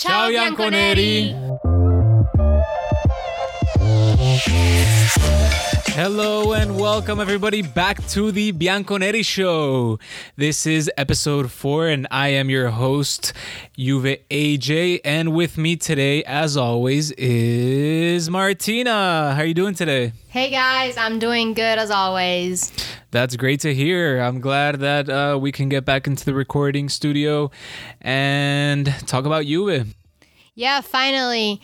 Ciao, Bianconeri. Hello and welcome everybody back to the Bianconeri Show. This is episode four, and I am your host, Juve AJ. And with me today, as always, is Martina. How are you doing today? Hey guys, I'm doing good as always. That's great to hear. I'm glad that uh, we can get back into the recording studio and talk about Juve. Yeah, finally.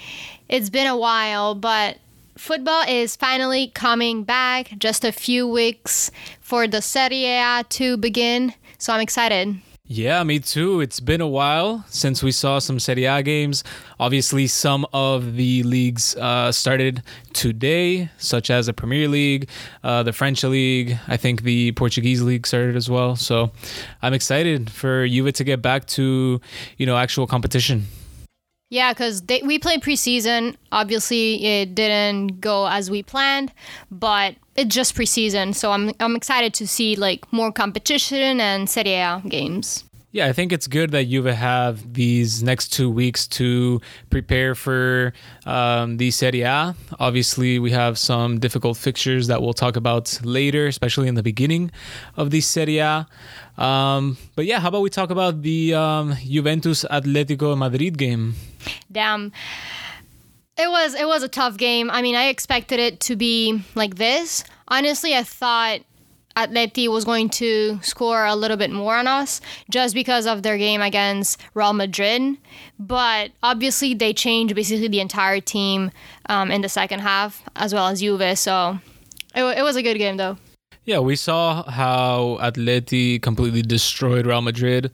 It's been a while, but football is finally coming back. Just a few weeks for the Serie A to begin, so I'm excited. Yeah, me too. It's been a while since we saw some Serie A games. Obviously, some of the leagues uh, started today, such as the Premier League, uh, the French League. I think the Portuguese League started as well. So I'm excited for Juve to get back to, you know, actual competition. Yeah, because we played preseason. Obviously, it didn't go as we planned, but it's just preseason. So I'm I'm excited to see like more competition and Serie A games. Yeah, I think it's good that Juve have these next two weeks to prepare for um, the Serie A. Obviously, we have some difficult fixtures that we'll talk about later, especially in the beginning of the Serie A. Um, but yeah, how about we talk about the um, Juventus Atletico Madrid game? Damn. It was it was a tough game. I mean, I expected it to be like this. Honestly, I thought Atleti was going to score a little bit more on us just because of their game against Real Madrid. But obviously, they changed basically the entire team um, in the second half, as well as Juve. So it, it was a good game, though. Yeah, we saw how Atleti completely destroyed Real Madrid.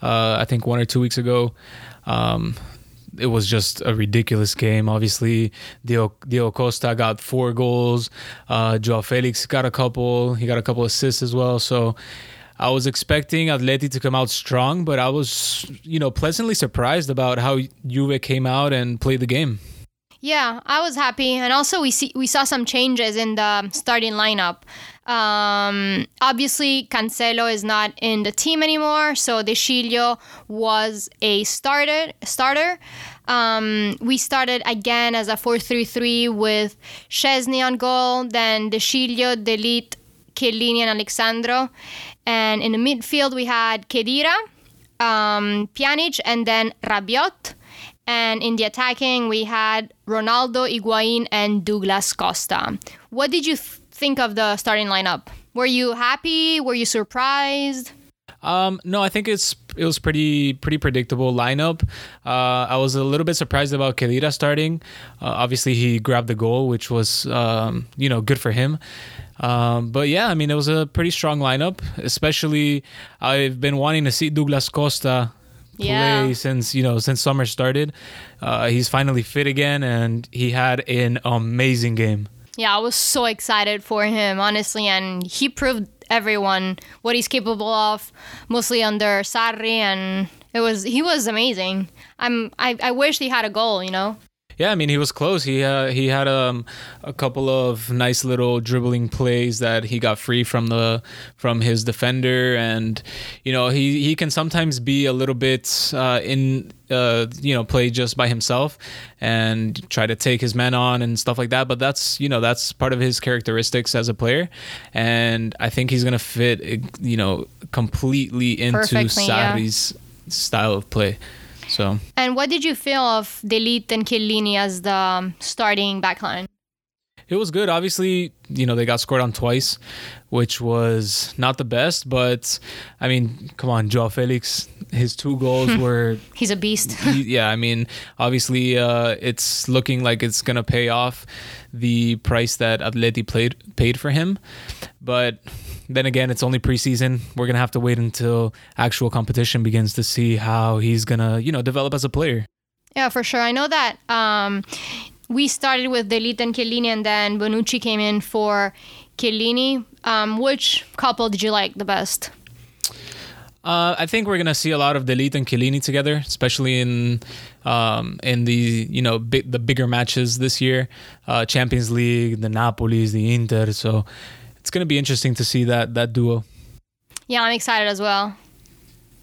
Uh, I think one or two weeks ago. Um, it was just a ridiculous game. Obviously, Diego, Costa got four goals. Uh, Joao Felix got a couple. He got a couple assists as well. So I was expecting Atleti to come out strong, but I was, you know, pleasantly surprised about how Juve came out and played the game. Yeah, I was happy, and also we see we saw some changes in the starting lineup. Um, obviously, Cancelo is not in the team anymore, so De Sciglio was a starter. Starter. Um, we started again as a 4-3-3 with Szczesny on goal, then De Sciglio, De Chiellini, and Alex Sandro. And in the midfield, we had Khedira, um, Pjanic, and then Rabiot. And in the attacking, we had Ronaldo, Higuain, and Douglas Costa. What did you th- think of the starting lineup? Were you happy? Were you surprised? Um, no, I think it's it was pretty pretty predictable lineup. Uh, I was a little bit surprised about Khedira starting. Uh, obviously, he grabbed the goal, which was um, you know good for him. Um, but yeah, I mean it was a pretty strong lineup. Especially, I've been wanting to see Douglas Costa play yeah. since you know since summer started. Uh, he's finally fit again, and he had an amazing game. Yeah, I was so excited for him, honestly, and he proved everyone what he's capable of, mostly under Sarri, and it was he was amazing. I'm I, I wish he had a goal, you know. Yeah, I mean he was close. He uh, he had um, a couple of nice little dribbling plays that he got free from the from his defender, and you know he he can sometimes be a little bit uh, in uh, you know play just by himself and try to take his men on and stuff like that. But that's you know that's part of his characteristics as a player, and I think he's gonna fit you know completely into Perfectly, Sarri's yeah. style of play. So. And what did you feel of De Ligt and Chiellini as the starting backline? It was good. Obviously, you know, they got scored on twice, which was not the best, but I mean, come on, Joao Felix, his two goals were. He's a beast. he, yeah, I mean, obviously, uh, it's looking like it's going to pay off the price that Atleti played, paid for him. But then again, it's only preseason. We're gonna have to wait until actual competition begins to see how he's gonna, you know, develop as a player. Yeah, for sure. I know that um, we started with De Ligt and Chiellini, and then Bonucci came in for Chiellini. Um, which couple did you like the best? Uh, I think we're gonna see a lot of De Ligt and Chiellini together, especially in um, in the you know the bigger matches this year, uh, Champions League, the Napoli's, the Inter. So it's going to be interesting to see that that duo. Yeah, I'm excited as well.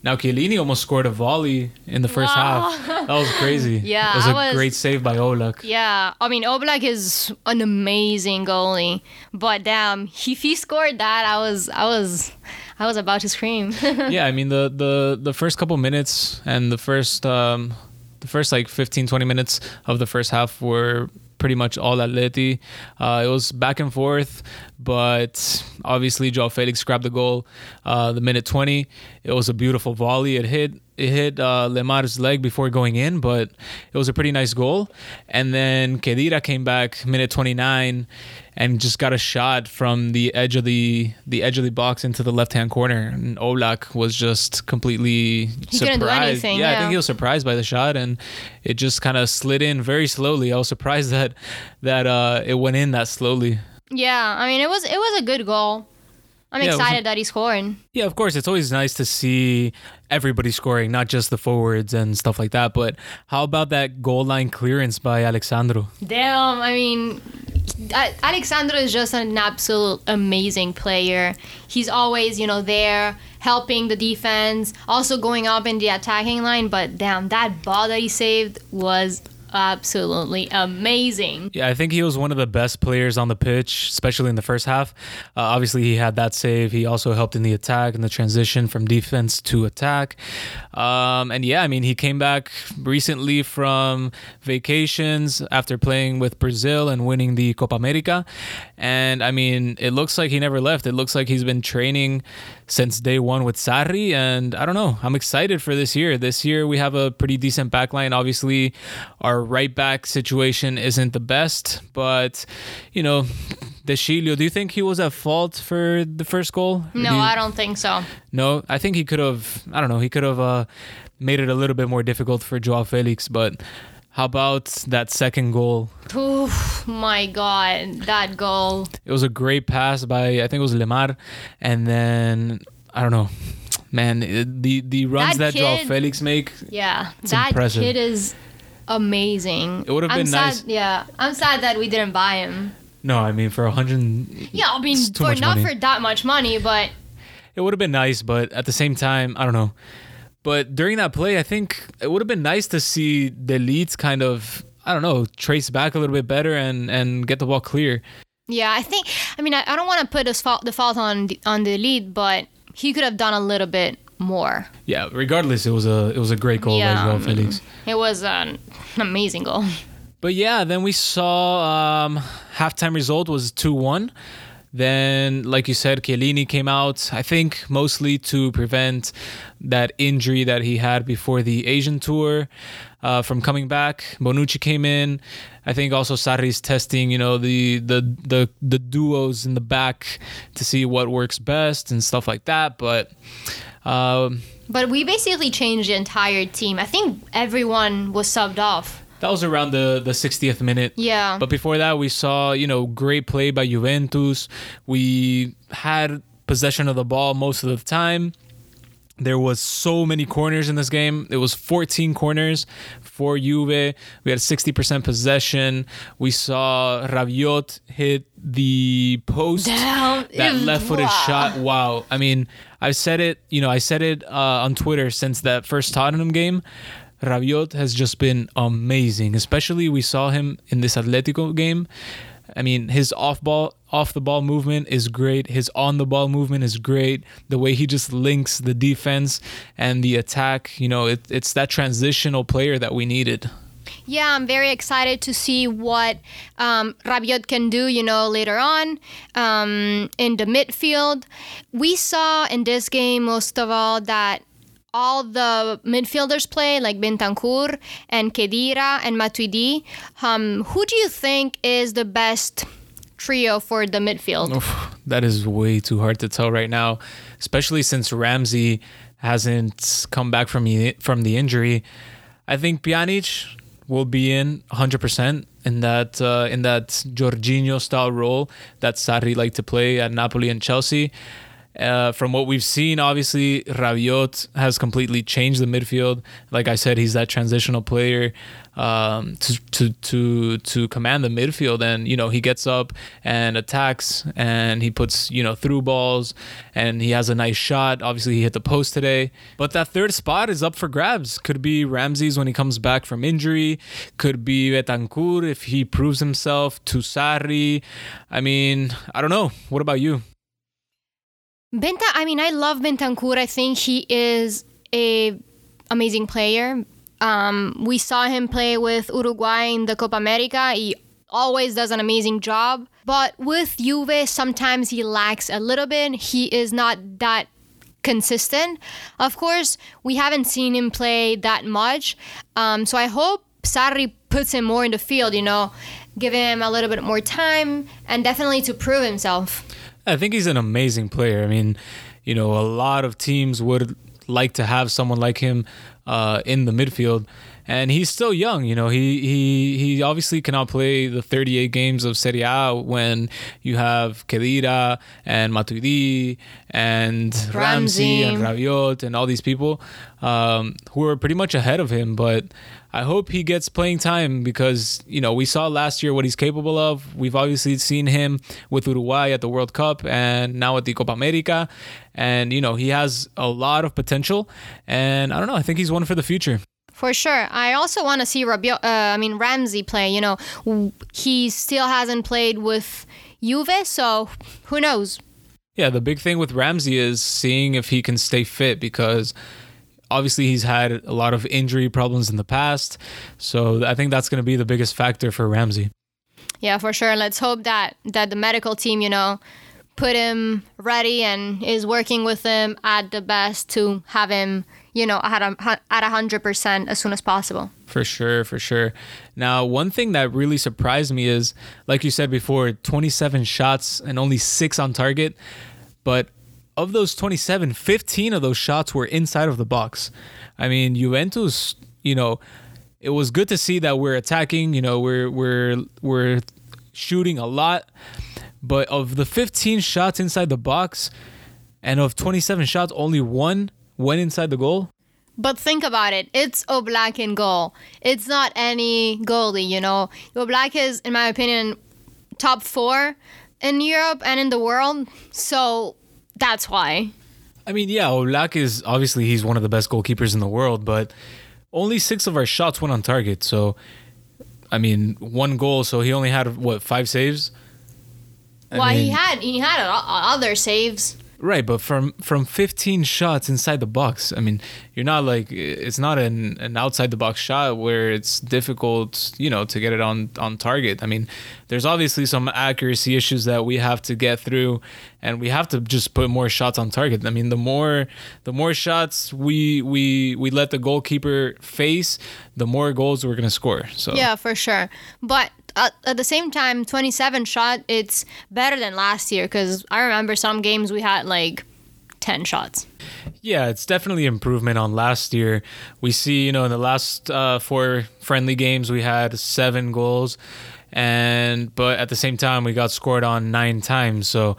Now Chiellini almost scored a volley in the first Wow. half. That was crazy. Yeah, it was a was- great save by Oblak. Yeah, I mean Oblak is an amazing goalie, but damn, if he scored that, I was, I was, I was about to scream. yeah, I mean the the the first couple minutes and the first um the first like 15 20 minutes of the first half were pretty much all Atleti. Uh, it was back and forth, but obviously Joao Felix grabbed the goal uh, the minute 20. It was a beautiful volley. It hit it hit uh, Lemar's leg before going in, but it was a pretty nice goal. And then Khedira came back minute 29 and just got a shot from the edge of the the edge of the box into the left hand corner. And Oblak was just completely He surprised. anything, yeah, I think he was surprised by the shot, and it just kind of slid in very slowly. I was surprised that that uh, it went in that slowly. Yeah, I mean it was, it was a good goal. I'm Yeah, it was excited that he scored. Yeah, of course, it's always nice to see everybody scoring, not just the forwards and stuff like that. But how about that goal line clearance by Alex Sandro? Damn, I mean, Alex Sandro is just an absolute amazing player. He's always, you know, there helping the defense, also going up in the attacking line. But damn, that ball that he saved was absolutely amazing. Yeah, I think he was one of the best players on the pitch, especially in the first half. Uh, obviously, he had that save. He also helped in the attack and the transition from defense to attack. Um, and yeah, I mean, he came back recently from vacations after playing with Brazil and winning the Copa America. And I mean, it looks like he never left. It looks like he's been training since day one with Sarri. And I don't know, I'm excited for this year. This year, we have a pretty decent backline. Obviously, our right back situation isn't the best, but you know, De Sciglio, do you think he was at fault for the first goal? No, Do you- I don't think so. No, I think he could have. I don't know. He could have uh, made it a little bit more difficult for Joao Felix. But how about that second goal? Oof, my God, that goal. It was a great pass by I think it was Lemar, and then I don't know. Man, the the runs That that, Joao kid- Felix make, Yeah, that impressive. kid is amazing. It would've I'm been sad, nice- Yeah, I'm sad that we didn't buy him. no, I mean for a hundred, Yeah, I mean, for not money. for that much money, but it would have been nice, but at the same time, I don't know. But during that play, I think it would have been nice to see the leads kind of, I don't know, trace back a little bit better and and get the ball clear. yeah, I think. I mean, I, I don't want to put his fault, the fault on the, on the lead, but he could have done a little bit more. Yeah, regardless, it was a it was a great goal Yeah, by Joao Felix. It was an amazing goal. But yeah, then we saw um, halftime result was two one. Then, like you said, Chiellini came out. I think mostly to prevent that injury that he had before the Asian tour uh, from coming back. Bonucci came in. I think also Sarri's testing, you know, the the the the duos in the back to see what works best and stuff like that. But um, But we basically changed the entire team. I think everyone was subbed off. that was around the the 60th minute. Yeah. But before that, we saw, you know, great play by Juventus. We had possession of the ball most of the time. There was so many corners in this game. It was 14 corners for Juve. We had 60% possession. We saw Rabiot hit the post. Damn. That left-footed wow. shot. Wow. I mean, I said it, you know, I said it uh, on Twitter since that first Tottenham game. Rabiot has just been amazing. Especially we saw him in this Atletico game. I mean, his off ball, off the ball movement is great. His on the ball movement is great. The way he just links the defense and the attack, you know, it, it's that transitional player that we needed. Yeah, I'm very excited to see what um, Rabiot can do, you know, later on um, in the midfield. We saw in this game, most of all, that all the midfielders play, like Bentancur and Khedira and Matuidi. Um, who do you think is the best trio for the midfield? Oof, that is way too hard to tell right now, especially since Ramsey hasn't come back from the, from the injury. I think Pjanic will be in 100% in that uh, in that Jorginho style role that Sarri liked to play at Napoli and Chelsea. Uh, from what we've seen, obviously Rabiot has completely changed the midfield. Like I said, he's that transitional player um, to to to to command the midfield, and you know he gets up and attacks, and he puts you know through balls, and he has a nice shot. Obviously, he hit the post today, but that third spot is up for grabs. Could be Ramsey's when he comes back from injury. Could be Bentancur if he proves himself. To Sarri. I mean, I don't know. What about you? Benta, I mean, I love Bentancur. I think he is a amazing player. Um, we saw him play with Uruguay in the Copa America. He always does an amazing job. But with Juve, sometimes he lacks a little bit. He is not that consistent. Of course, we haven't seen him play that much. Um, so I hope Sarri puts him more in the field, you know, give him a little bit more time and definitely to prove himself. I think he's an amazing player. I mean, you know, a lot of teams would like to have someone like him uh, in the midfield. And he's still young, you know. He he he obviously cannot play the 38 games of Serie A when you have Khedira and Matuidi and Ramsey, Ramsey. and Rabiot and all these people um, who are pretty much ahead of him. But I hope he gets playing time because you know we saw last year what he's capable of. We've obviously seen him with Uruguay at the World Cup and now at the Copa America, and you know he has a lot of potential. And I don't know, I think he's one for the future. For sure. I also want to see Rabiot, uh, I mean Ramsey play. You know, he still hasn't played with Juve, so who knows? Yeah, the big thing with Ramsey is seeing if he can stay fit because obviously he's had a lot of injury problems in the past. So I think that's going to be the biggest factor for Ramsey. Yeah, for sure. Let's hope that that the medical team, you know, put him ready and is working with him at the best to have him, you know, at a, at hundred percent as soon as possible. For sure, for sure. Now, one thing that really surprised me is, like you said before, 27 shots and only six on target. But of those 27, 15 of those shots were inside of the box. I mean, Juventus, you know, it was good to see that we're attacking, you know, we're we're we're shooting a lot. But of the 15 shots inside the box and of 27 shots, only one went inside the goal. But think about it. It's Oblak in goal. It's not any goalie, you know. Oblak is, in my opinion, top four in Europe and in the world. So that's why. I mean, yeah, Oblak is obviously he's one of the best goalkeepers in the world, but only six of our shots went on target. So, I mean, one goal. So he only had what five saves. I Well, he had he had other saves. Right, but from from 15 shots inside the box, I mean, you're not like it's not an, an outside the box shot where it's difficult, you know, to get it on on target. I mean, there's obviously some accuracy issues that we have to get through, and we have to just put more shots on target. I mean, the more the more shots we we we let the goalkeeper face, the more goals we're gonna score. So Yeah, for sure. But at, at the same time, 27 shot, it's better than last year because I remember some games we had like 10 shots. Yeah, it's definitely improvement on last year. We see, you know, in the last uh, four friendly games, we had seven goals, and but at the same time, we got scored on nine times. So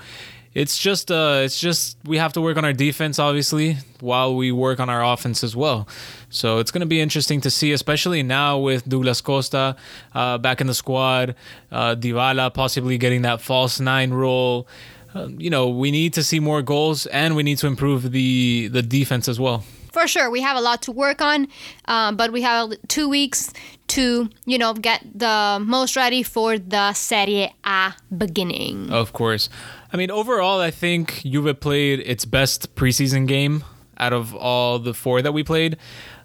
it's just, uh, it's just we have to work on our defense, obviously, while we work on our offense as well. So it's going to be interesting to see, especially now with Douglas Costa uh, back in the squad, uh, Dybala possibly getting that false nine role. Um, you know, we need to see more goals, and we need to improve the the defense as well. For sure, we have a lot to work on, uh, but we have two weeks to, you know, get the most ready for the Serie A beginning. Of course. I mean, overall, I think Juve played its best preseason game out of all the four that we played.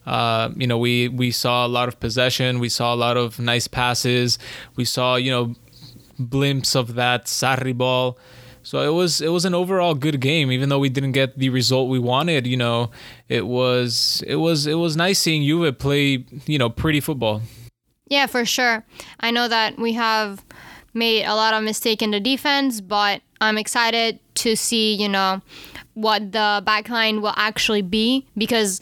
Uh, you know, we we saw a lot of possession. We saw a lot of nice passes. We saw, you know, blimps of that Sarri ball. So it was it was an overall good game, even though we didn't get the result we wanted. You know, it was it was it was nice seeing Juve play you know pretty football. Yeah, for sure. I know that we have made a lot of mistake in the defense, but I'm excited to see, you know, what the backline will actually be because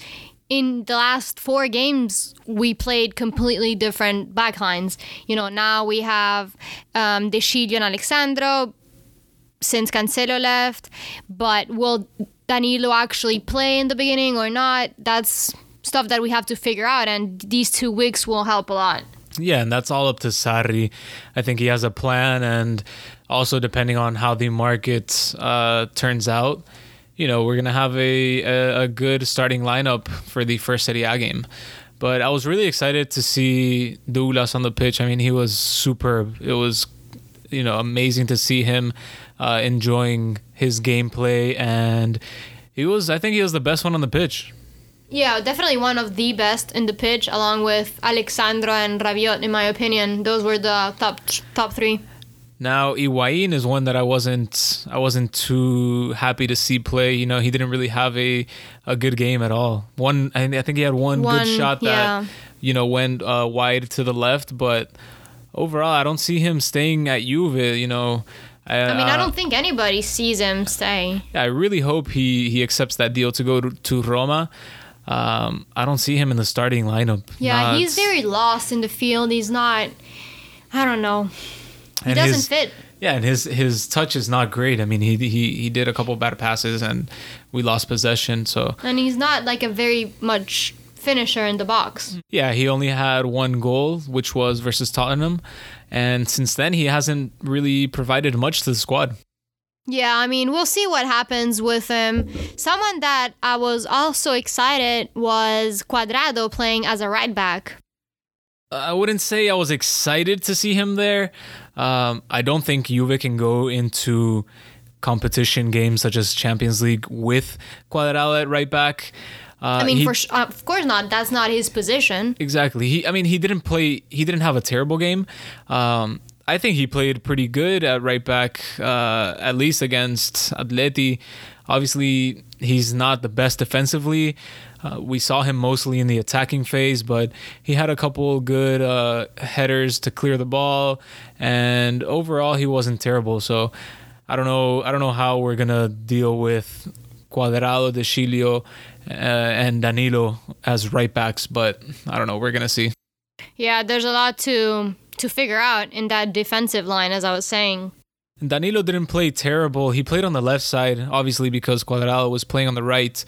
in the last four games we played completely different backlines. You know, now we have um, De and Alex Sandro since Cancelo left. But will Danilo actually play in the beginning or not? That's stuff that we have to figure out, and these two weeks will help a lot. Yeah, and that's all up to Sarri. I think he has a plan, and also depending on how the market uh, turns out, you know, we're gonna have a, a, a good starting lineup for the first Serie A game. But I was really excited to see Douglas on the pitch. I mean, he was superb. It was, you know, amazing to see him uh, enjoying his gameplay, and he was. I think he was the best one on the pitch. Yeah, definitely one of the best in the pitch, along with Alex Sandro and Rabiot, in my opinion. Those were the top top three. Now Higuain is one that I wasn't I wasn't too happy to see play. You know, he didn't really have a, a good game at all. One I think he had one, One, good shot that yeah. you know went uh, wide to the left, but overall I don't see him staying at Juve. You know, I, I mean, I uh, don't think anybody sees him stay. I really hope he he accepts that deal to go to, to Roma. Um, I don't see him in the starting lineup. Yeah, Not- he's very lost in the field. He's not. I don't know. He and doesn't his- fit. Yeah, and his his touch is not great. I mean, he he he did a couple bad passes and we lost possession. So And he's not like a very much finisher in the box. yeah, he only had one goal, which was versus Tottenham, and since then he hasn't really provided much to the squad. Yeah, I mean, we'll see what happens with him. Someone that I was also excited was Cuadrado playing as a right back. I wouldn't say I was excited to see him there. Um, I don't think Juve can go into competition games such as Champions League with Cuadrado at right back. Uh, I mean, he- for sh- uh, of course not. That's not his position. Exactly. He, I mean, he didn't play. He didn't have a terrible game. Um, I think he played pretty good at right back, uh, at least against Atleti. Obviously, he's not the best defensively. Uh, we saw him mostly in the attacking phase, but he had a couple good uh, headers to clear the ball, and overall, he wasn't terrible. So, I don't know. I don't know how we're gonna deal with Cuadrado, De Sciglio, uh, and Danilo as right backs, but I don't know. We're gonna see. Yeah, there's a lot to to figure out in that defensive line, as I was saying. Danilo didn't play terrible. He played on the left side, obviously because Cuadrado was playing on the right.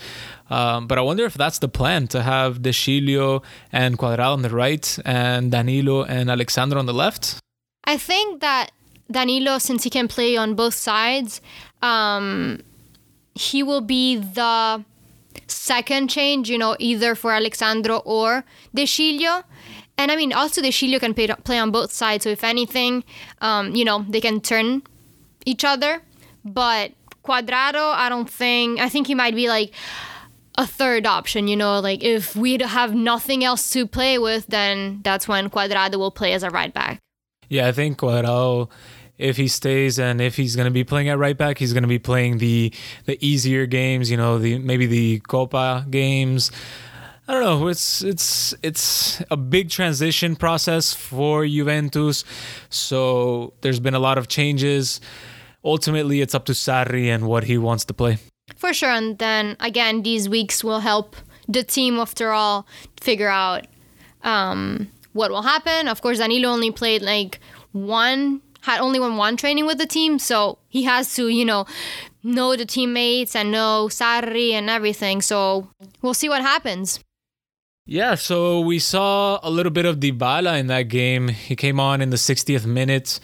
Um, but I wonder if that's the plan to have De Sciglio and Cuadrado on the right, and Danilo and Alex Sandro on the left. I think that Danilo, since he can play on both sides, um, he will be the second change, you know, either for Alex Sandro or De Sciglio. And I mean, also De Sciglio can play, play on both sides. So if anything, um, you know, they can turn each other. But Cuadrado, I don't think, I think he might be like a third option, you know, like if we have nothing else to play with, then that's when Cuadrado will play as a right back. Yeah, I think Cuadrado, if he stays and if he's going to be playing at right back, he's going to be playing the the easier games. You know, the maybe the Copa games. I don't know. It's it's it's a big transition process for Juventus, so there's been a lot of changes. Ultimately, it's up to Sarri and what he wants to play. For sure. And then again, these weeks will help the team, after all, figure out um, what will happen. Of course, Danilo only played like one, had only won one training with the team. So he has to, you know, know the teammates and know Sarri and everything. So we'll see what happens. Yeah, so we saw a little bit of Dybala in that game. He came on in the 60th minute.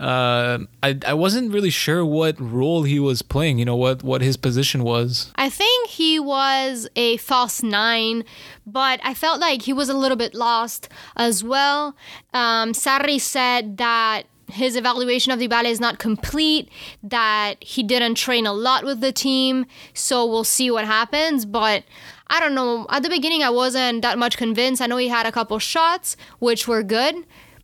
Uh, I I wasn't really sure what role he was playing. You know what what his position was. I think he was a false nine, but I felt like he was a little bit lost as well. Um, Sarri said that his evaluation of Dybala is not complete, that he didn't train a lot with the team, so we'll see what happens. But I don't know. At the beginning, I wasn't that much convinced. I know he had a couple shots, which were good,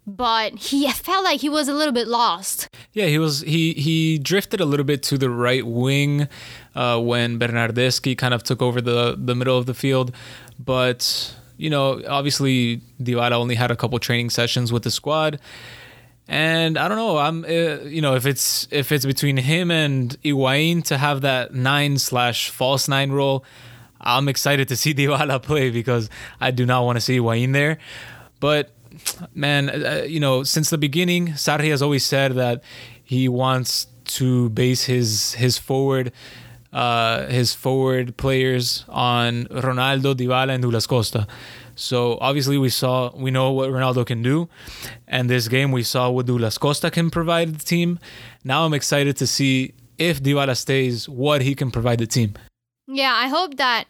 but he felt like he was a little bit lost. Yeah, he was he he drifted a little bit to the right wing uh, when Bernardeschi kind of took over the the middle of the field, but you know obviously Dybala only had a couple training sessions with the squad. And I don't know. I'm, uh, you know, if it's if it's between him and Higuain to have that nine slash false nine role, I'm excited to see Dybala play because I do not want to see Higuain there. But man, uh, you know, since the beginning, Sarri has always said that he wants to base his his forward uh, his forward players on Ronaldo, Dybala, and Douglas Costa. So obviously we saw we know what Ronaldo can do, and this game we saw what Douglas Costa can provide the team. Now I'm excited to see if Dybala stays, what he can provide the team. Yeah, I hope that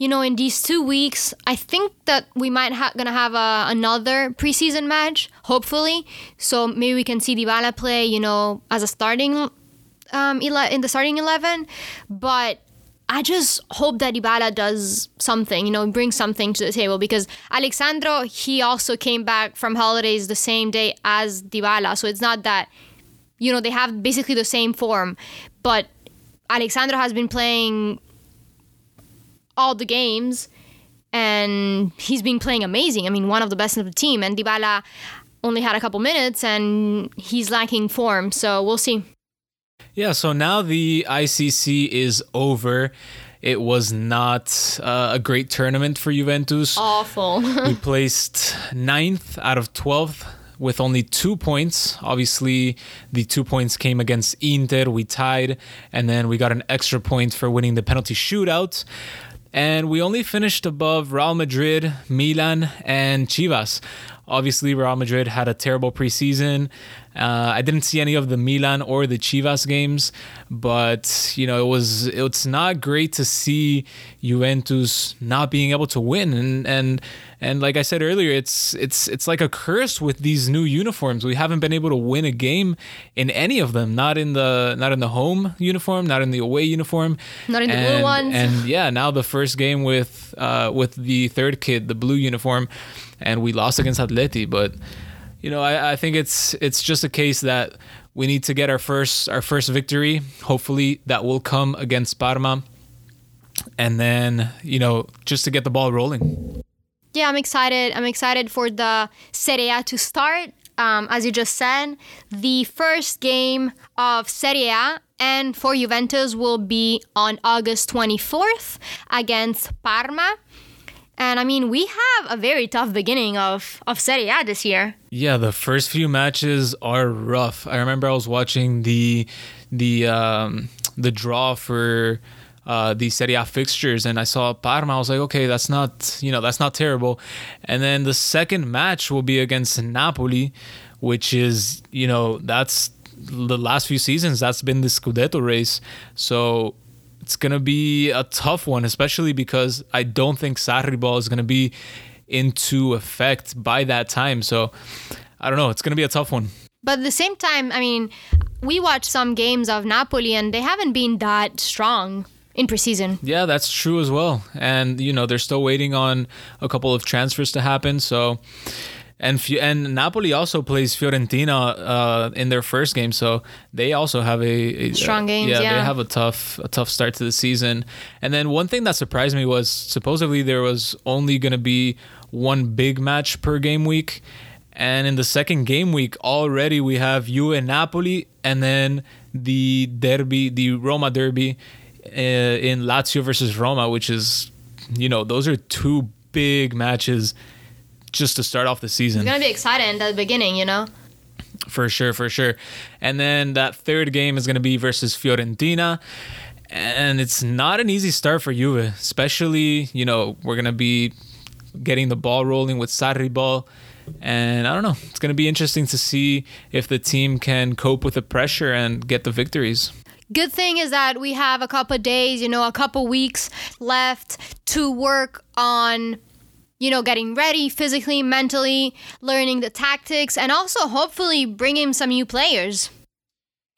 you know in these two weeks, I think that we might ha- gonna have a, another preseason match, hopefully. So maybe we can see Dybala play, you know, as a starting um, ele- in the starting eleven, but I just hope that Dybala does something, you know, brings something to the table because Alex Sandro, he also came back from holidays the same day as Dybala. So it's not that, you know, they have basically the same form, but Alex Sandro has been playing all the games and he's been playing amazing. I mean, one of the best of the team. And Dybala only had a couple minutes and he's lacking form. So we'll see. Yeah, so now the ICC is over. It was not uh, a great tournament for Juventus. Awful. we placed ninth out of 12th with only two points. Obviously, the two points came against Inter. We tied, and then we got an extra point for winning the penalty shootout. And we only finished above Real Madrid, Milan, and Chivas. Obviously, Real Madrid had a terrible preseason. Uh, I didn't see any of the Milan or the Chivas games, but you know it was it's not great to see Juventus not being able to win, and and and like I said earlier, it's it's it's like a curse with these new uniforms. We haven't been able to win a game in any of them. Not in the not in the home uniform, not in the away uniform, not in and, the blue ones. And yeah, now the first game with uh, with the third kid, the blue uniform, and we lost against Atleti, but you know, I, I think it's it's just a case that we need to get our first our first victory. Hopefully, that will come against Parma, and then you know, just to get the ball rolling. Yeah, I'm excited. I'm excited for the Serie A to start. Um, as you just said, the first game of Serie A and for Juventus will be on August 24th against Parma. And I mean, we have a very tough beginning of, of Serie A this year. Yeah, the first few matches are rough. I remember I was watching the the um, the draw for uh, the Serie A fixtures, and I saw Parma. I was like, okay, that's not you know that's not terrible. And then the second match will be against Napoli, which is you know that's the last few seasons that's been the Scudetto race. So it's gonna be a tough one, especially because I don't think Sarri ball is gonna be into effect by that time. So I don't know. It's gonna be a tough one. But at the same time, I mean, we watched some games of Napoli and they haven't been that strong in preseason. Yeah, that's true as well. And you know, they're still waiting on a couple of transfers to happen. So and and Napoli also plays Fiorentina uh, in their first game, so they also have a, a strong game. Yeah, yeah, they have a tough a tough start to the season. And then one thing that surprised me was supposedly there was only going to be one big match per game week, and in the second game week already we have you and Napoli, and then the derby, the Roma derby, uh, in Lazio versus Roma, which is, you know, those are two big matches just to start off the season. It's gonna be exciting at the beginning, you know. For sure, for sure. And then that third game is gonna be versus Fiorentina. And it's not an easy start for Juve, especially, you know, we're gonna be getting the ball rolling with Sarri ball. And I don't know, it's gonna be interesting to see if the team can cope with the pressure and get the victories. Good thing is that we have a couple days, you know, a couple weeks left to work on you know, getting ready physically, mentally, learning the tactics, and also hopefully bringing some new players.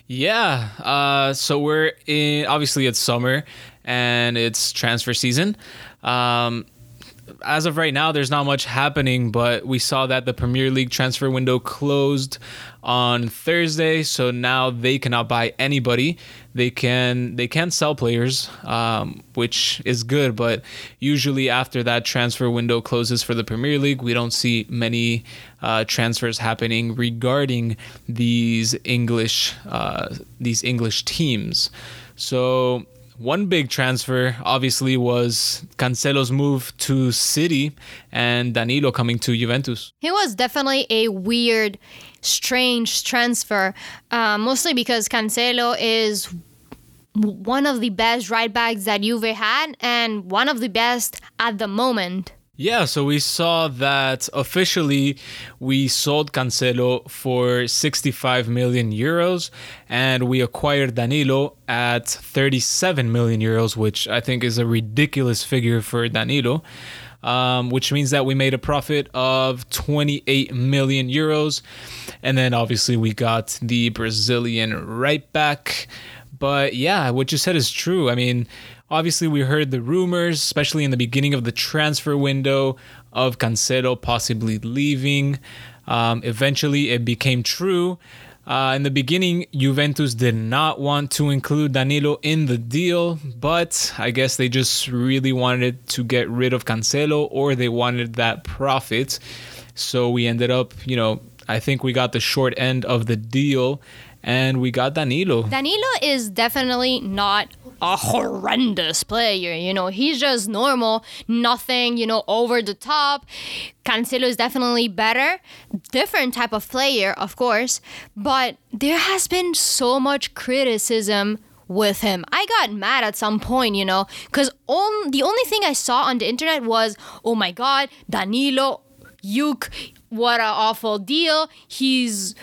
Yeah. Uh, so we're in, obviously, it's summer and it's transfer season. Um, as of right now, there's not much happening, but we saw that the Premier League transfer window closed on Thursday, so now they cannot buy anybody. They can they can sell players, um, which is good, but usually after that transfer window closes for the Premier League, we don't see many uh, transfers happening regarding these English uh, these English teams. So one big transfer obviously was Cancelo's move to City and Danilo coming to Juventus. It was definitely a weird, strange transfer, uh, mostly because Cancelo is one of the best right backs that Juve had and one of the best at the moment. Yeah, so we saw that officially we sold Cancelo for 65 million euros and we acquired Danilo at 37 million euros, which I think is a ridiculous figure for Danilo. Um, which means that we made a profit of 28 million euros. And then obviously we got the Brazilian right back. But yeah, what you said is true. I mean, obviously we heard the rumors, especially in the beginning of the transfer window, of Cancelo possibly leaving. Um, eventually, it became true. Uh, in the beginning, Juventus did not want to include Danilo in the deal, but I guess they just really wanted to get rid of Cancelo or they wanted that profit. So we ended up, you know, I think we got the short end of the deal and we got Danilo. Danilo is definitely not a horrendous player. You know, he's just normal, nothing, you know, over the top. Cancelo is definitely better, different type of player, of course, but there has been so much criticism with him. I got mad at some point, you know, because on, the only thing I saw on the internet was, oh my God, Danilo, Yuke, what an awful deal. He's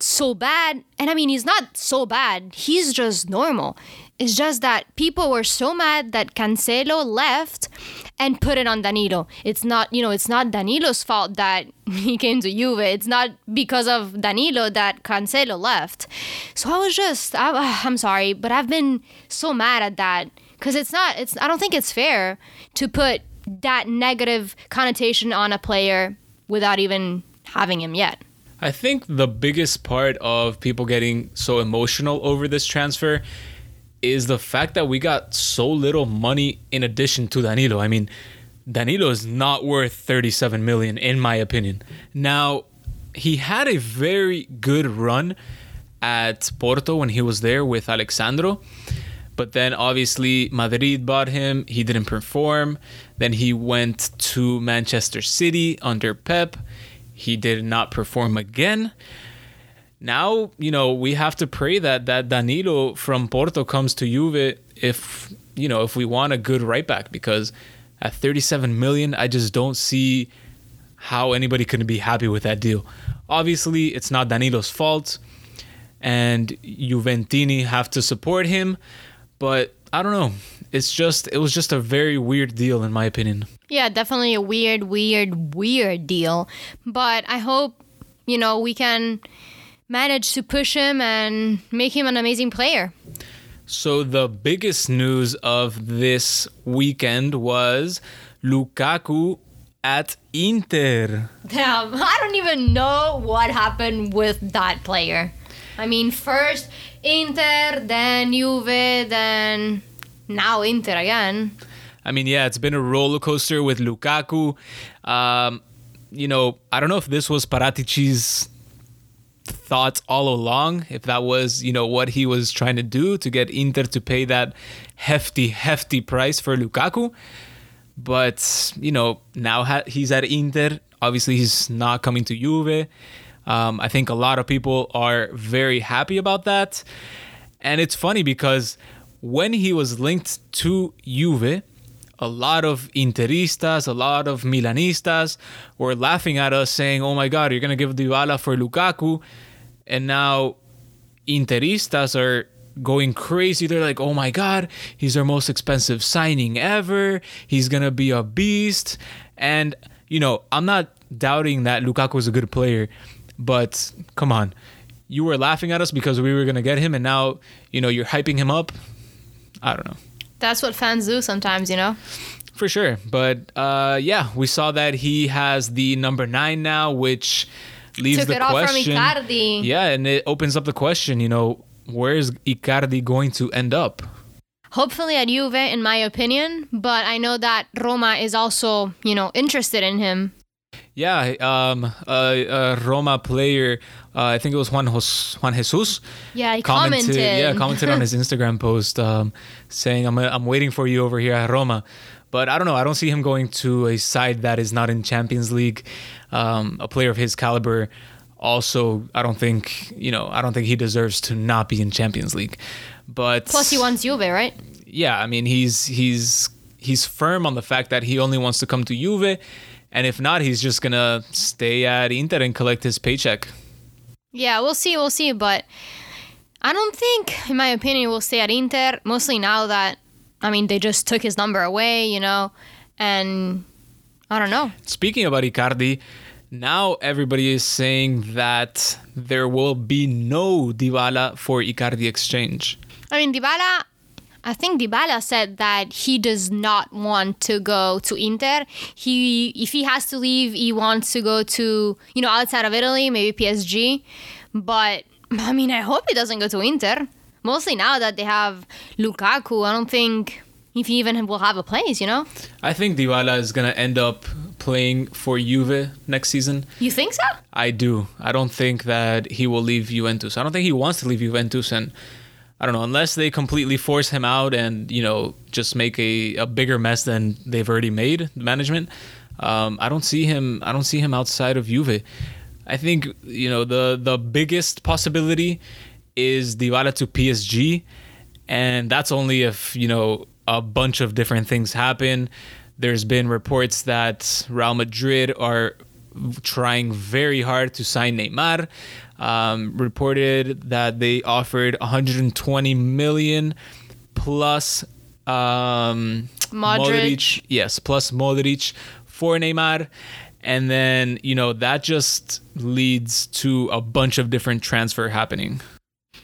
so bad. And I mean, he's not so bad, he's just normal. It's just that people were so mad that Cancelo left and put it on Danilo. It's not, you know, it's not Danilo's fault that he came to Juve. It's not because of Danilo that Cancelo left. So I was just, I, I'm sorry, but I've been so mad at that because it's not, it's, I don't think it's fair to put that negative connotation on a player without even having him yet. I think the biggest part of people getting so emotional over this transfer is the fact that we got so little money in addition to Danilo. I mean, Danilo is not worth 37 million in my opinion. Now, he had a very good run at Porto when he was there with Alex Sandro. But then obviously Madrid bought him. He didn't perform. Then he went to Manchester City under Pep. He did not perform again. Now, you know, we have to pray that that Danilo from Porto comes to Juve if, you know, if we want a good right back because at 37 million, I just don't see how anybody could be happy with that deal. Obviously, it's not Danilo's fault and Juventini have to support him, but I don't know. It's just it was just a very weird deal in my opinion. Yeah, definitely a weird, weird, weird deal. But I hope, you know, we can manage to push him and make him an amazing player. So the biggest news of this weekend was Lukaku at Inter. Damn, I don't even know what happened with that player. I mean, first Inter, then Juve, then now Inter again. I mean, yeah, it's been a roller coaster with Lukaku. Um, you know, I don't know if this was Paratici's thoughts all along, if that was, you know, what he was trying to do to get Inter to pay that hefty, hefty price for Lukaku. But, you know, now ha- he's at Inter. Obviously, he's not coming to Juve. Um, I think a lot of people are very happy about that. And it's funny because when he was linked to Juve, a lot of Interistas, a lot of Milanistas were laughing at us saying, oh my God, you're going to give Dybala for Lukaku. And now Interistas are going crazy. They're like, oh my God, he's our most expensive signing ever. He's going to be a beast. And, you know, I'm not doubting that Lukaku is a good player, but come on. You were laughing at us because we were going to get him, and now, you know, you're hyping him up. I don't know. That's what fans do sometimes, you know? For sure. But uh, yeah, we saw that he has the number nine now, which leaves Took the it off from question. Icardi. Yeah, and it opens up the question, you know, where is Icardi going to end up? Hopefully at Juve, in my opinion, but I know that Roma is also, you know, interested in him. Yeah, um, a, a Roma player, uh, I think it was Juan, Jos- Juan Jesus. Yeah, he commented. Yeah, commented on his Instagram post um, saying, I'm, I'm waiting for you over here at Roma. But I don't know. I don't see him going to a side that is not in Champions League. Um, a player of his caliber, also, I don't think you know. I don't think he deserves to not be in Champions League. But Plus, he wants Juve, right? yeah, I mean, he's he's he's firm on the fact that he only wants to come to Juve, and if not, he's just gonna stay at Inter and collect his paycheck. Yeah, we'll see, we'll see. But I don't think, in my opinion, we'll stay at Inter. Mostly now that, I mean, they just took his number away, you know, and I don't know. Speaking about Icardi, now everybody is saying that there will be no Dybala for Icardi exchange. I mean, Dybala. I think Dybala said that he does not want to go to Inter. He, if he has to leave, he wants to go to you know outside of Italy, maybe PSG. But I mean, I hope he doesn't go to Inter. Mostly now that they have Lukaku, I don't think if he even will have a place. You know? I think Dybala is gonna end up playing for Juve next season. You think so? I do. I don't think that he will leave Juventus. I don't think he wants to leave Juventus, and I don't know unless they completely force him out and you know just make a, a bigger mess than they've already made. The management. Um, I don't see him. I don't see him outside of Juve. I think you know the the biggest possibility is Dybala to PSG, and that's only if you know a bunch of different things happen. There's been reports that Real Madrid are trying very hard to sign Neymar. Um, reported that they offered 120 million plus um, Modric. Yes, plus Modric for Neymar. And then, you know, that just leads to a bunch of different transfer happening.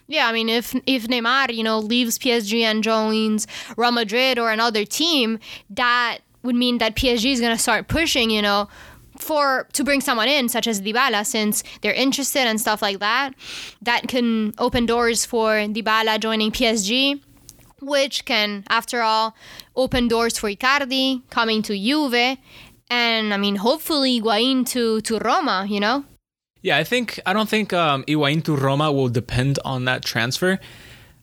Yeah, I mean, if if Neymar, you know, leaves PSG and joins Real Madrid or another team, that would mean that PSG is going to start pushing, you know, for to bring someone in, such as Dybala, since they're interested and stuff like that. That can open doors for Dybala joining PSG, which can, after all, open doors for Icardi coming to Juve, and I mean, hopefully Higuain to to Roma. You know. Yeah, I think I don't think um, Higuain to Roma will depend on that transfer.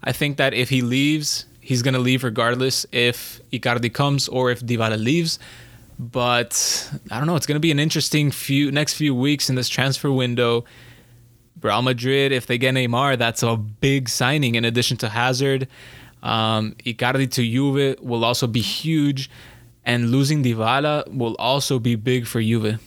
I think that if he leaves, he's gonna leave regardless if Icardi comes or if Dybala leaves. But I don't know. It's gonna be an interesting few next few weeks in this transfer window. Real Madrid, if they get Neymar, that's a big signing in addition to Hazard. Um, Icardi to Juve will also be huge, and losing Dybala will also be big for Juve.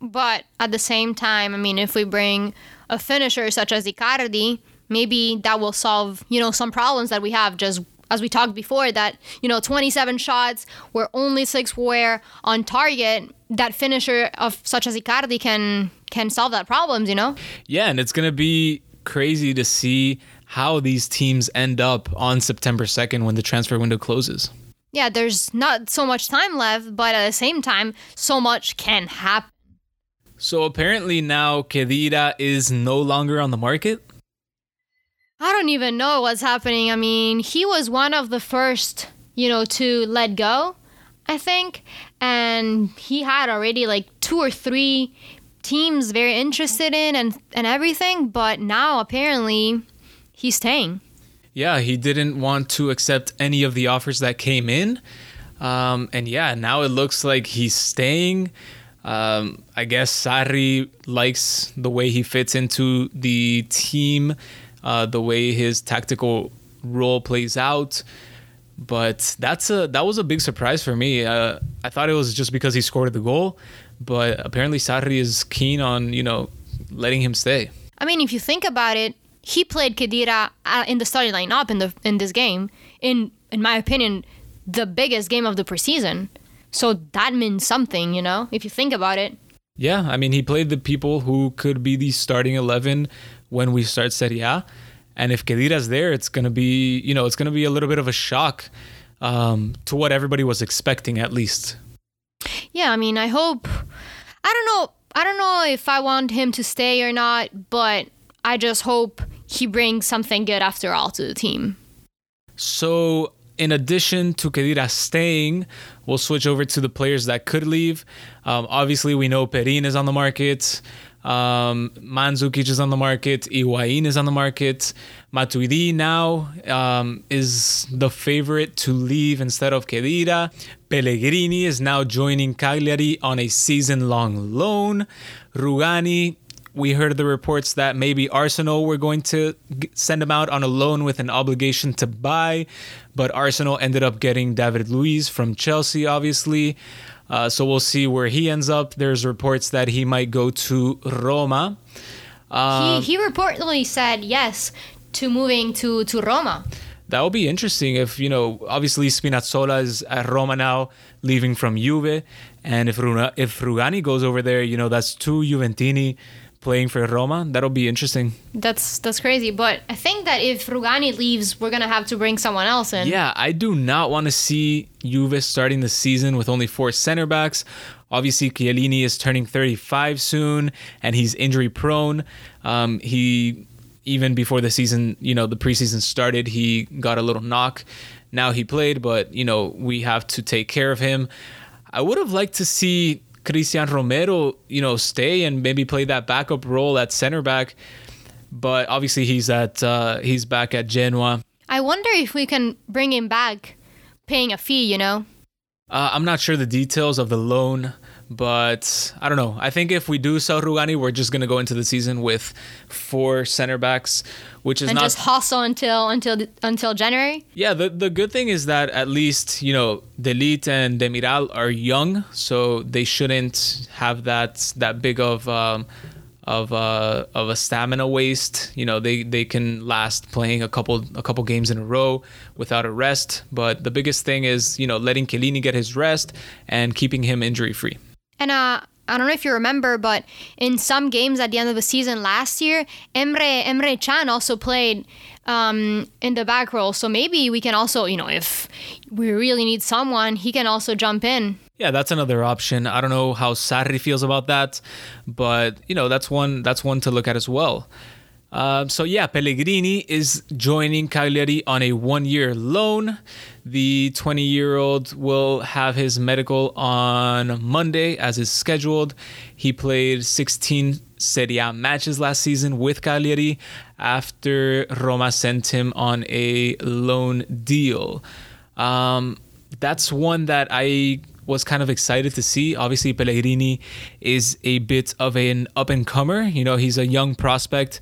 But at the same time, I mean, if we bring a finisher such as Icardi, maybe that will solve, you know, some problems that we have just as we talked before that, you know, 27 shots where only 6 were on target, that finisher of such as Icardi can can solve that problems, you know? Yeah, and it's going to be crazy to see how these teams end up on September 2nd when the transfer window closes. Yeah, there's not so much time left, but at the same time, so much can happen. So apparently now Khedira is no longer on the market. I don't even know what's happening. I mean, he was one of the first, you know, to let go, I think. And he had already like two or three teams very interested in and, and everything. But now apparently he's staying. Yeah, he didn't want to accept any of the offers that came in. Um, and yeah, now it looks like he's staying. Um, I guess Sarri likes the way he fits into the team, uh, the way his tactical role plays out. But that's a that was a big surprise for me. Uh, I thought it was just because he scored the goal, but apparently Sarri is keen on you know letting him stay. I mean, if you think about it, he played Khedira uh, in the starting lineup in the in this game. In in my opinion, the biggest game of the preseason. So that means something, you know, if you think about it. Yeah, I mean, he played the people who could be the starting 11 when we start Serie A. And if Khedira's there, it's going to be, you know, it's going to be a little bit of a shock um, to what everybody was expecting, at least. Yeah, I mean, I hope. I don't know. I don't know if I want him to stay or not, but I just hope he brings something good after all to the team. So in addition to Khedira staying, we'll switch over to the players that could leave. Um, obviously, we know Perin is on the market. Um, is on the market. Higuain is on the market. Matuidi now um, is the favorite to leave instead of Khedira. Pellegrini is now joining Cagliari on a season-long loan. Rugani we heard the reports that maybe Arsenal were going to send him out on a loan with an obligation to buy, but Arsenal ended up getting David Luiz from Chelsea, obviously. Uh, so we'll see where he ends up. There's reports that he might go to Roma. Um, he, he reportedly said yes to moving to, to Roma. That would be interesting if, you know, obviously Spinazzola is at Roma now, leaving from Juve. And if, if Rugani goes over there, you know, that's two Juventini playing for Roma. That'll be interesting. That's that's crazy. But I think that if Rugani leaves, we're gonna have to bring someone else in. Yeah, I do not want to see Juve starting the season with only four center backs. Obviously, Chiellini is turning 35 soon, and he's injury prone. Um, he even before the season, you know, the preseason started, he got a little knock. Now he played, but you know, we have to take care of him. I would have liked to see Cristian Romero, you know, stay and maybe play that backup role at center back. But obviously, he's at uh, he's back at Genoa. I wonder if we can bring him back, paying a fee. You know. Uh, I'm not sure the details of the loan. But I don't know. I think if we do sell Rugani, we're just gonna go into the season with four center backs, which is and not just hustle until until until January. Yeah, the the good thing is that at least you know De Ligt and Demiral are young, so they shouldn't have that that big of. Um, of uh, of a stamina waste. You know, they they can last playing a couple a couple games in a row without a rest. But the biggest thing is you know letting Chiellini get his rest and keeping him injury free. And uh, I don't know if you remember, but in some games at the end of the season last year, Emre Emre Can also played um, in the back role. So maybe we can also, you know, if we really need someone, he can also jump in. Yeah, that's another option. I don't know how Sarri feels about that, but you know, that's one that's one to look at as well. Uh, so yeah, Pellegrini is joining Cagliari on a one-year loan. The 20-year-old will have his medical on Monday, as is scheduled. He played 16 Serie A matches last season with Cagliari after Roma sent him on a loan deal. Um, that's one that I was kind of excited to see. Obviously, Pellegrini is a bit of an up and comer. You know, he's a young prospect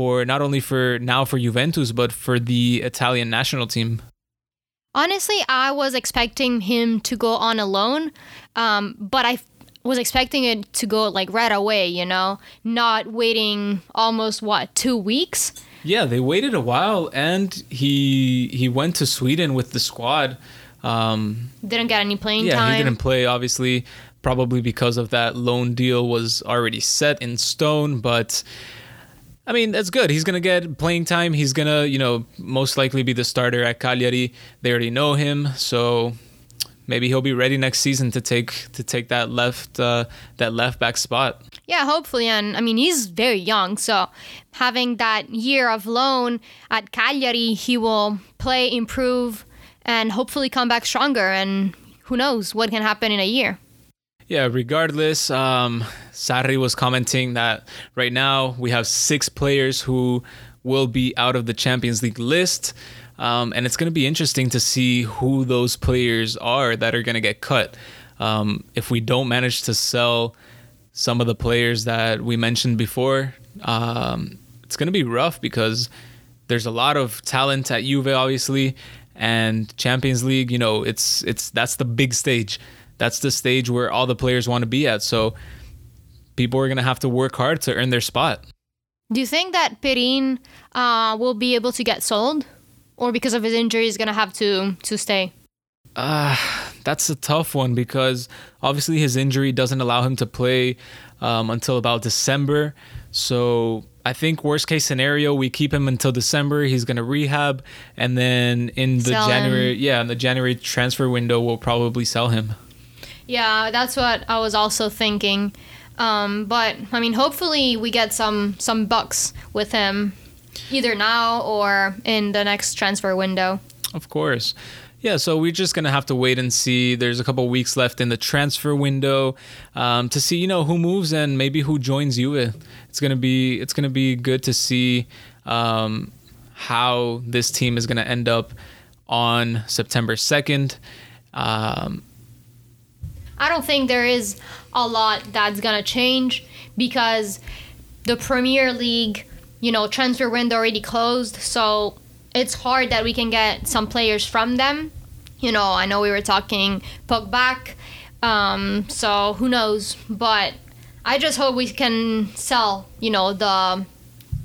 for not only for now for Juventus, but for the Italian national team. Honestly, I was expecting him to go on alone, um, but I was expecting it to go like right away, you know, not waiting almost what two weeks. Yeah, they waited a while, and he he went to Sweden with the squad. Um, didn't get any playing time. yeah, time. he didn't play, obviously, probably because of that loan deal was already set in stone. But I mean, that's good. He's gonna get playing time. He's gonna, you know, most likely be the starter at Cagliari. They already know him, so maybe he'll be ready next season to take to take that left uh, that left back spot. Yeah, hopefully. And I mean, he's very young, so having that year of loan at Cagliari, he will play, improve, and hopefully come back stronger. And who knows what can happen in a year. Yeah, regardless, um, Sarri was commenting that right now we have six players who will be out of the Champions League list. Um, and it's going to be interesting to see who those players are that are going to get cut. Um, if we don't manage to sell some of the players that we mentioned before, um, it's going to be rough because there's a lot of talent at Juve, obviously, and Champions League, you know, it's it's that's the big stage. That's the stage where all the players want to be at. So people are gonna have to work hard to earn their spot. Do you think that Perin uh, will be able to get sold, or because of his injury, is gonna have to to stay? Uh, that's a tough one because obviously his injury doesn't allow him to play um, until about December. So I think worst case scenario, we keep him until December. He's gonna rehab, and then in the sell January, him. yeah, in the January transfer window, we'll probably sell him. Yeah, that's what I was also thinking. Um, but I mean, hopefully we get some some bucks with him, either now or in the next transfer window. Of course. Yeah, so we're just gonna have to wait and see. There's a couple weeks left in the transfer window um, to see, you know, who moves and maybe who joins Juve. It's gonna be it's gonna be good to see um, how this team is gonna end up on September second. Um, I don't think there is a lot that's gonna change because the Premier League, you know, transfer window already closed, so it's hard that we can get some players from them. You know, I know we were talking back, um, so who knows? But I just hope we can sell, you know, the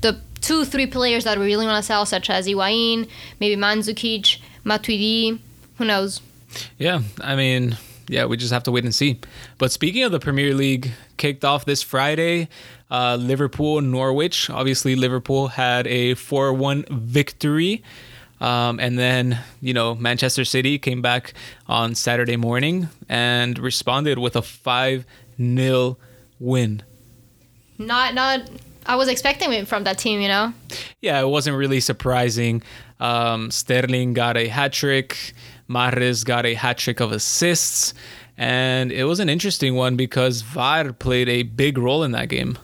the two, three players that we really want to sell, such as Higuain, maybe Mandzukic, Matuidi, who knows? Yeah, I mean, yeah, we just have to wait and see. But speaking of the Premier League, kicked off this Friday, uh, Liverpool Norwich. Obviously, Liverpool had a 4 1 victory. Um, and then, you know, Manchester City came back on Saturday morning and responded with a 5 0 win. Not, not, I was expecting it from that team, you know? Yeah, it wasn't really surprising. Um, Sterling got a hat trick. Mahrez got a hat trick of assists. And it was an interesting one because VAR played a big role in that game.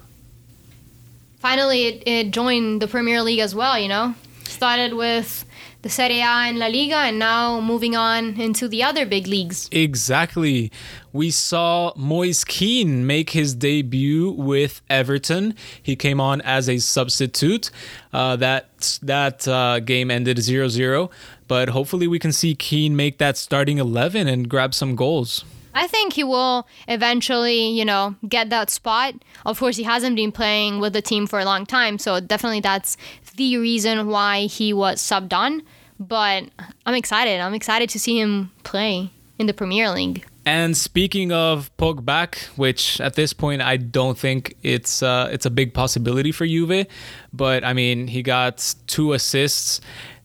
Finally, it, it joined the Premier League as well, you know? Started with the Serie A and La Liga, and now moving on into the other big leagues. Exactly. We saw Moise Kean make his debut with Everton. He came on as a substitute. Uh, that that uh, game ended 0 0, but hopefully we can see Kean make that starting 11 and grab some goals. I think he will eventually, you know, get that spot. Of course, he hasn't been playing with the team for a long time, so definitely that's the reason why he was subbed on. But I'm excited. I'm excited to see him play in the Premier League. And speaking of Pogba, which at this point I don't think it's uh, it's a big possibility for Juve, but I mean he got two assists,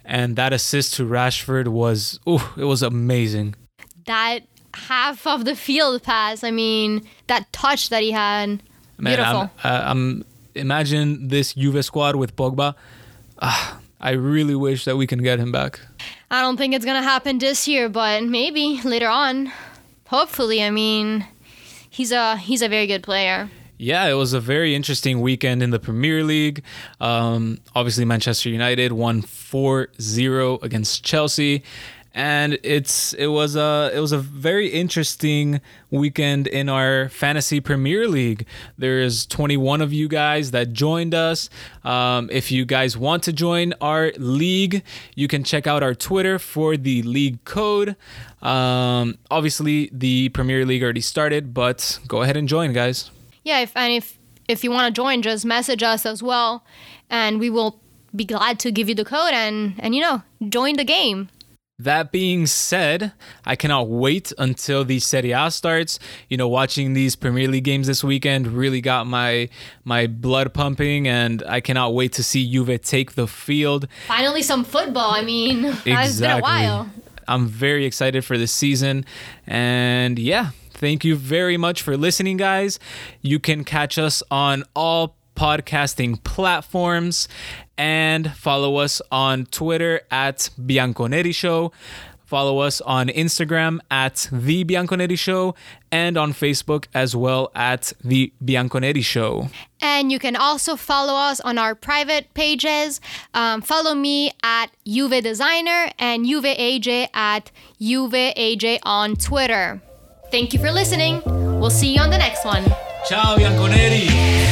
and that assist to Rashford was oh it was amazing. That half of the field pass. I mean, that touch that he had. Man, beautiful. I'm, uh, I'm, imagine this Juve squad with Pogba. Uh, I really wish that we can get him back. I don't think it's gonna happen this year, but maybe later on. Hopefully, I mean, he's a he's a very good player. Yeah, it was a very interesting weekend in the Premier League. Um, obviously, Manchester United won 4 0 against Chelsea and it's it was a it was a very interesting weekend in our fantasy Premier League. There's 21 of you guys that joined us. Um, if you guys want to join our league, you can check out our Twitter for the league code. Um, obviously, the Premier League already started, but go ahead and join, guys. Yeah, if, and if if you want to join, just message us as well, and we will be glad to give you the code and and you know join the game. That being said, I cannot wait until the Serie A starts. You know, watching these Premier League games this weekend really got my my blood pumping, and I cannot wait to see Juve take the field. Finally, some football. I mean, exactly. it's been a while. I'm very excited for this season, and yeah, thank you very much for listening, guys. You can catch us on all podcasting platforms and follow us on Twitter at Bianconeri Show. Follow us on Instagram at The Bianconeri Show and on Facebook as well at The Bianconeri Show. And you can also follow us on our private pages. Um, follow me at Juve Designer and Juve AJ at Juve AJ on Twitter. Thank you for listening. We'll see you on the next one. Ciao, Bianconeri.